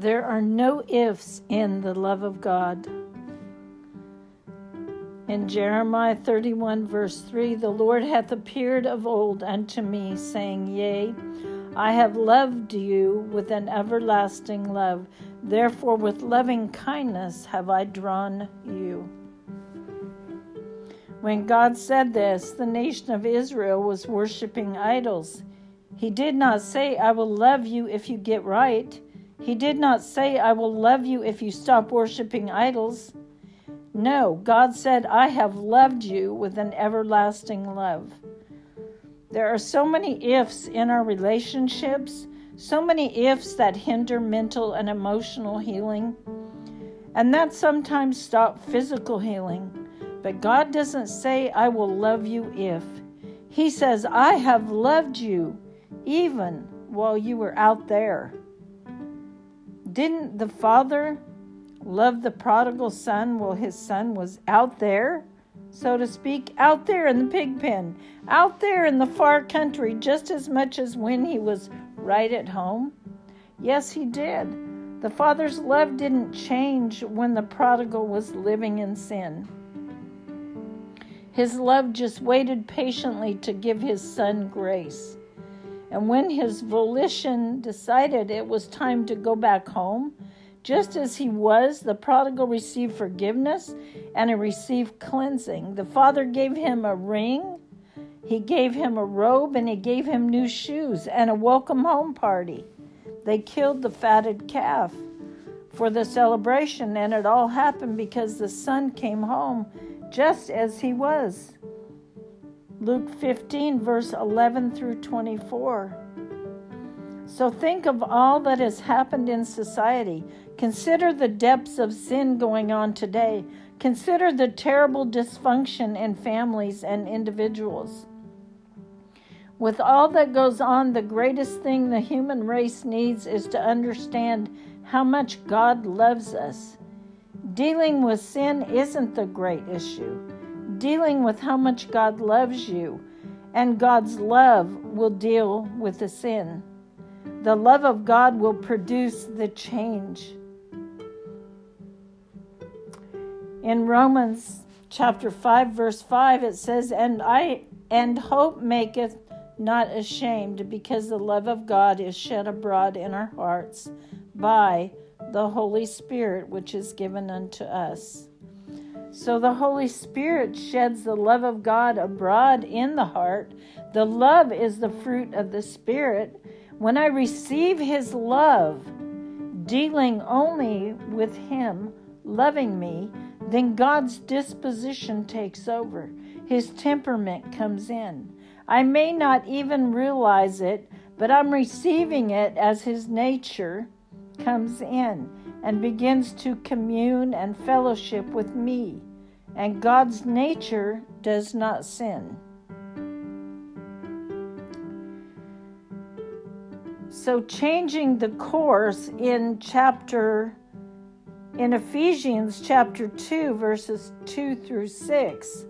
There are no ifs in the love of God. In Jeremiah 31, verse 3, the Lord hath appeared of old unto me, saying, Yea, I have loved you with an everlasting love. Therefore, with loving kindness have I drawn you. When God said this, the nation of Israel was worshiping idols. He did not say, I will love you if you get right. He did not say, I will love you if you stop worshiping idols. No, God said, I have loved you with an everlasting love. There are so many ifs in our relationships, so many ifs that hinder mental and emotional healing, and that sometimes stop physical healing. But God doesn't say, I will love you if. He says, I have loved you even while you were out there. Didn't the Father love the prodigal son while his son was out there, so to speak, out there in the pig pen, out there in the far country, just as much as when he was right at home? Yes, he did. The Father's love didn't change when the prodigal was living in sin. His love just waited patiently to give his son grace. And when his volition decided it was time to go back home, just as he was, the prodigal received forgiveness and he received cleansing. The father gave him a ring, he gave him a robe, and he gave him new shoes and a welcome home party. They killed the fatted calf for the celebration, and it all happened because the son came home just as he was. Luke 15, verse 11 through 24. So think of all that has happened in society. Consider the depths of sin going on today. Consider the terrible dysfunction in families and individuals. With all that goes on, the greatest thing the human race needs is to understand how much God loves us. Dealing with sin isn't the great issue. Dealing with how much God loves you and God's love will deal with the sin. The love of God will produce the change. In Romans chapter 5 verse 5 it says and I and hope maketh not ashamed because the love of God is shed abroad in our hearts by the Holy Spirit which is given unto us. So the Holy Spirit sheds the love of God abroad in the heart. The love is the fruit of the Spirit. When I receive His love, dealing only with Him, loving me, then God's disposition takes over. His temperament comes in. I may not even realize it, but I'm receiving it as His nature comes in and begins to commune and fellowship with me, and God's nature does not sin. So, changing the course in chapter, in Ephesians chapter 2, verses 2 through 6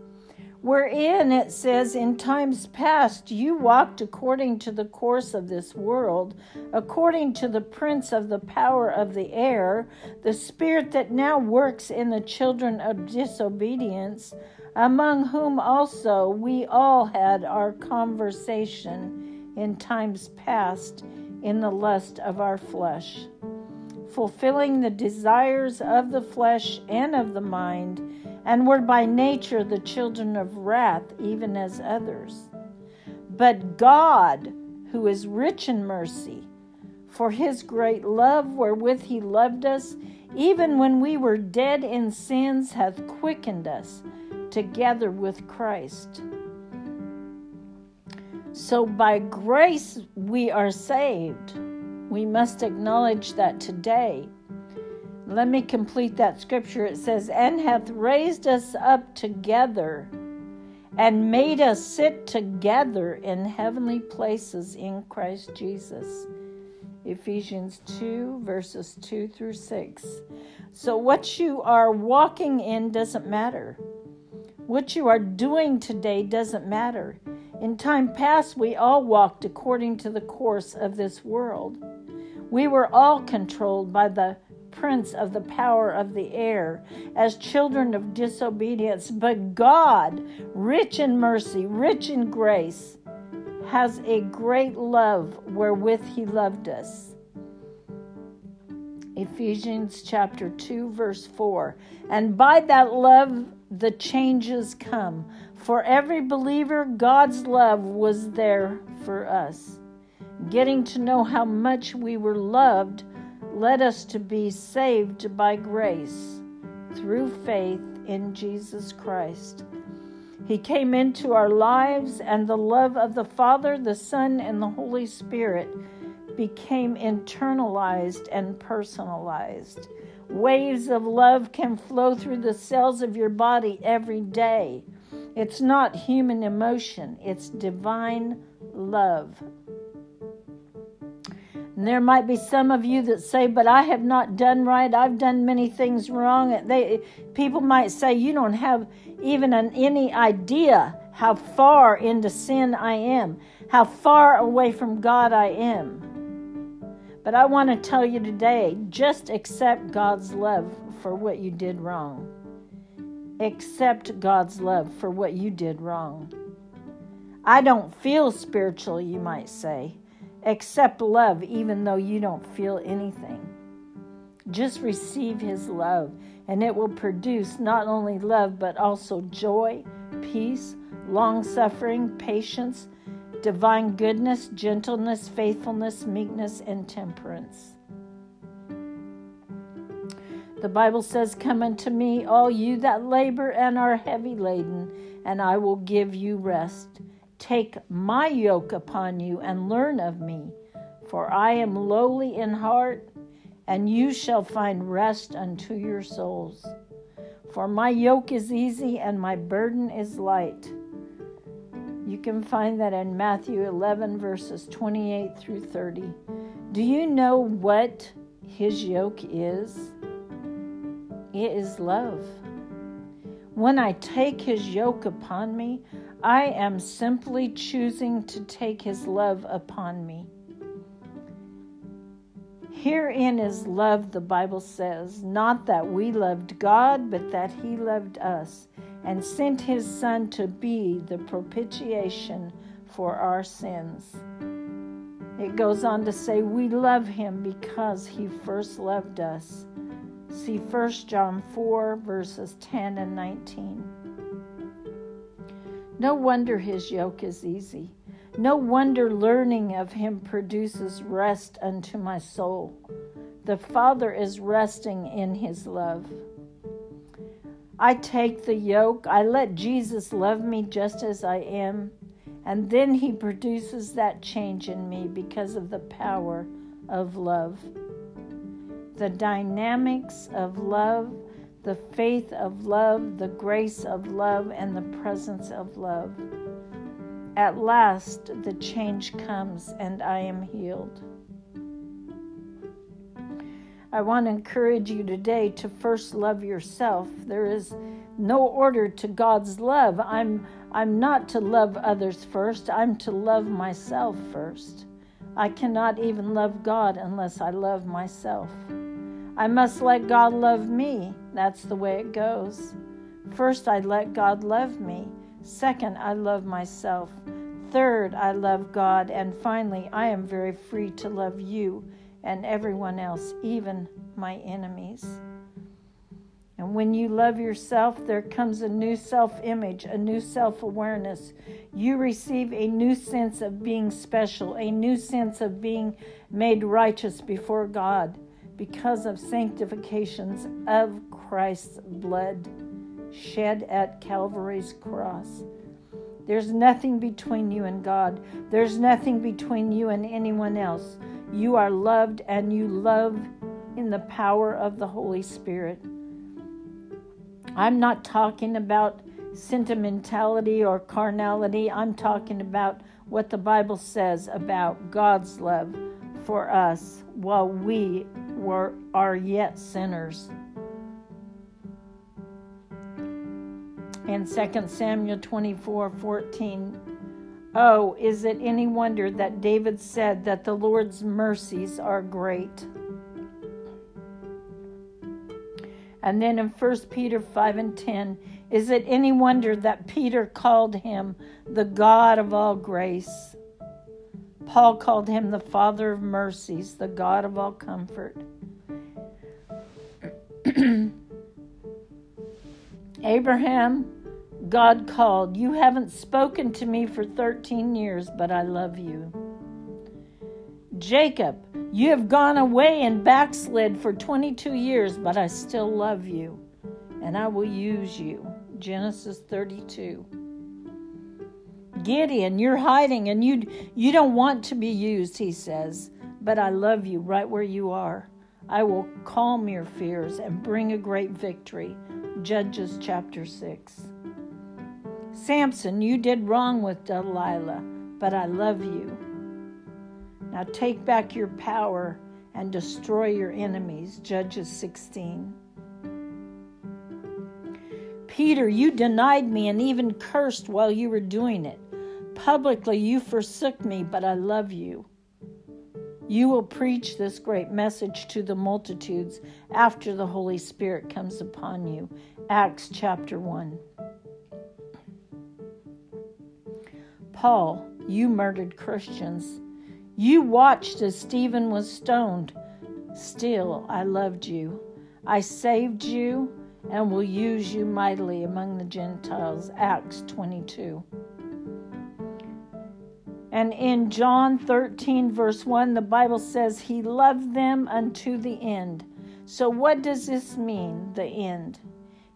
wherein it says, In times past you walked according to the course of this world, according to the prince of the power of the air, the spirit that now works in the children of disobedience, among whom also we all had our conversation in times past in the lust of our flesh, fulfilling the desires of the flesh and of the mind and were by nature the children of wrath, even as others. But God, who is rich in mercy, for his great love wherewith he loved us, even when we were dead in sins, hath quickened us together with Christ. So by grace we are saved. We must acknowledge that today let me complete that scripture. It says, And hath raised us up together and made us sit together in heavenly places in Christ Jesus. Ephesians 2, verses 2 through 6. So, what you are walking in doesn't matter. What you are doing today doesn't matter. In time past, we all walked according to the course of this world. We were all controlled by the prince of the power of the air as children of disobedience. But God, rich in mercy, rich in grace, has a great love wherewith he loved us. Ephesians chapter 2, verse 4. And by that love, the changes come. For every believer, God's love was there for us. Getting to know how much we were loved led us to be saved by grace through faith in Jesus Christ. He came into our lives, and the love of the Father, the Son, and the Holy Spirit became internalized and personalized. Waves of love can flow through the cells of your body every day. It's not human emotion, it's divine love. And there might be some of you that say, "But I have not done right. I've done many things wrong." They people might say, "You don't have even an, any idea how far into sin I am, how far away from God I am." But I want to tell you today just accept God's love for what you did wrong. Accept God's love for what you did wrong. I don't feel spiritual, you might say. Accept love even though you don't feel anything. Just receive His love, and it will produce not only love, but also joy, peace, long suffering, patience divine goodness, gentleness, faithfulness, meekness, and temperance. The Bible says, Come unto me, all you that labor and are heavy laden, and I will give you rest. Take my yoke upon you and learn of me, for I am lowly in heart, and you shall find rest unto your souls. For my yoke is easy and my burden is light. You can find that in Matthew 11, verses 28 through 30. Do you know what his yoke is? It is love. When I take his yoke upon me, I am simply choosing to take his love upon me. Herein is love, the Bible says, not that we loved God, but that He loved us and sent His Son to be the propitiation for our sins. It goes on to say, We love Him because He first loved us. See 1 John 4, verses 10 and 19. No wonder His yoke is easy no wonder learning of him produces rest unto my soul. The Father is resting in his love. I take the yoke, I let Jesus love me just as I am, and then he produces that change in me because of the power of love. The dynamics of love, the faith of love, the grace of love, and the presence of love. At last, the change comes and I am healed. I want to encourage you today to first love yourself. There is no order to God's love. I'm I'm not to love others first. I'm to love myself first. I cannot even love God unless I love myself. I must let God love me. That's the way it goes. First, I let God love me. Second, I love myself. Third, I love God. And finally, I am very free to love you and everyone else, even my enemies. And when you love yourself, there comes a new self image, a new self awareness. You receive a new sense of being special, a new sense of being made righteous before God because of sanctifications of Christ's blood shed at Calvary's cross. There's nothing between you and God. There's nothing between you and anyone else. You are loved and you love in the power of the Holy Spirit. I'm not talking about sentimentality or carnality. I'm talking about what the Bible says about God's love for us while we were are yet sinners. In 2 Samuel 24 14, Oh, is it any wonder that David said that the Lord's mercies are great? And then in 1 Peter 5 and 10, is it any wonder that Peter called him the God of all grace? Paul called him the Father of mercies, the God of all comfort. Abraham, God called, You haven't spoken to me for 13 years, but I love you. Jacob, you have gone away and backslid for 22 years, but I still love you, and I will use you. Genesis 32. Gideon, you're hiding and you you don't want to be used, he says, but I love you right where you are. I will calm your fears and bring a great victory. Judges chapter 6. Samson, you did wrong with Delilah, but I love you. Now take back your power and destroy your enemies. Judges 16. Peter, you denied me and even cursed while you were doing it. Publicly, you forsook me, but I love you. You will preach this great message to the multitudes after the Holy Spirit comes upon you. Acts chapter 1. Paul, you murdered Christians. You watched as Stephen was stoned. Still, I loved you. I saved you and will use you mightily among the Gentiles. Acts 22. And in John 13, verse 1, the Bible says, He loved them unto the end. So, what does this mean, the end?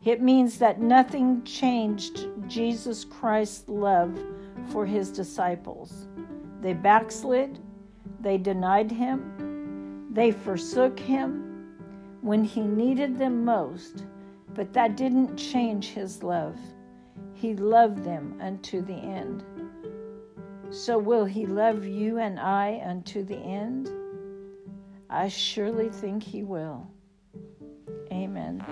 It means that nothing changed Jesus Christ's love for his disciples. They backslid, they denied him, they forsook him when he needed them most, but that didn't change his love. He loved them unto the end. So will he love you and I unto the end? I surely think he will. Amen.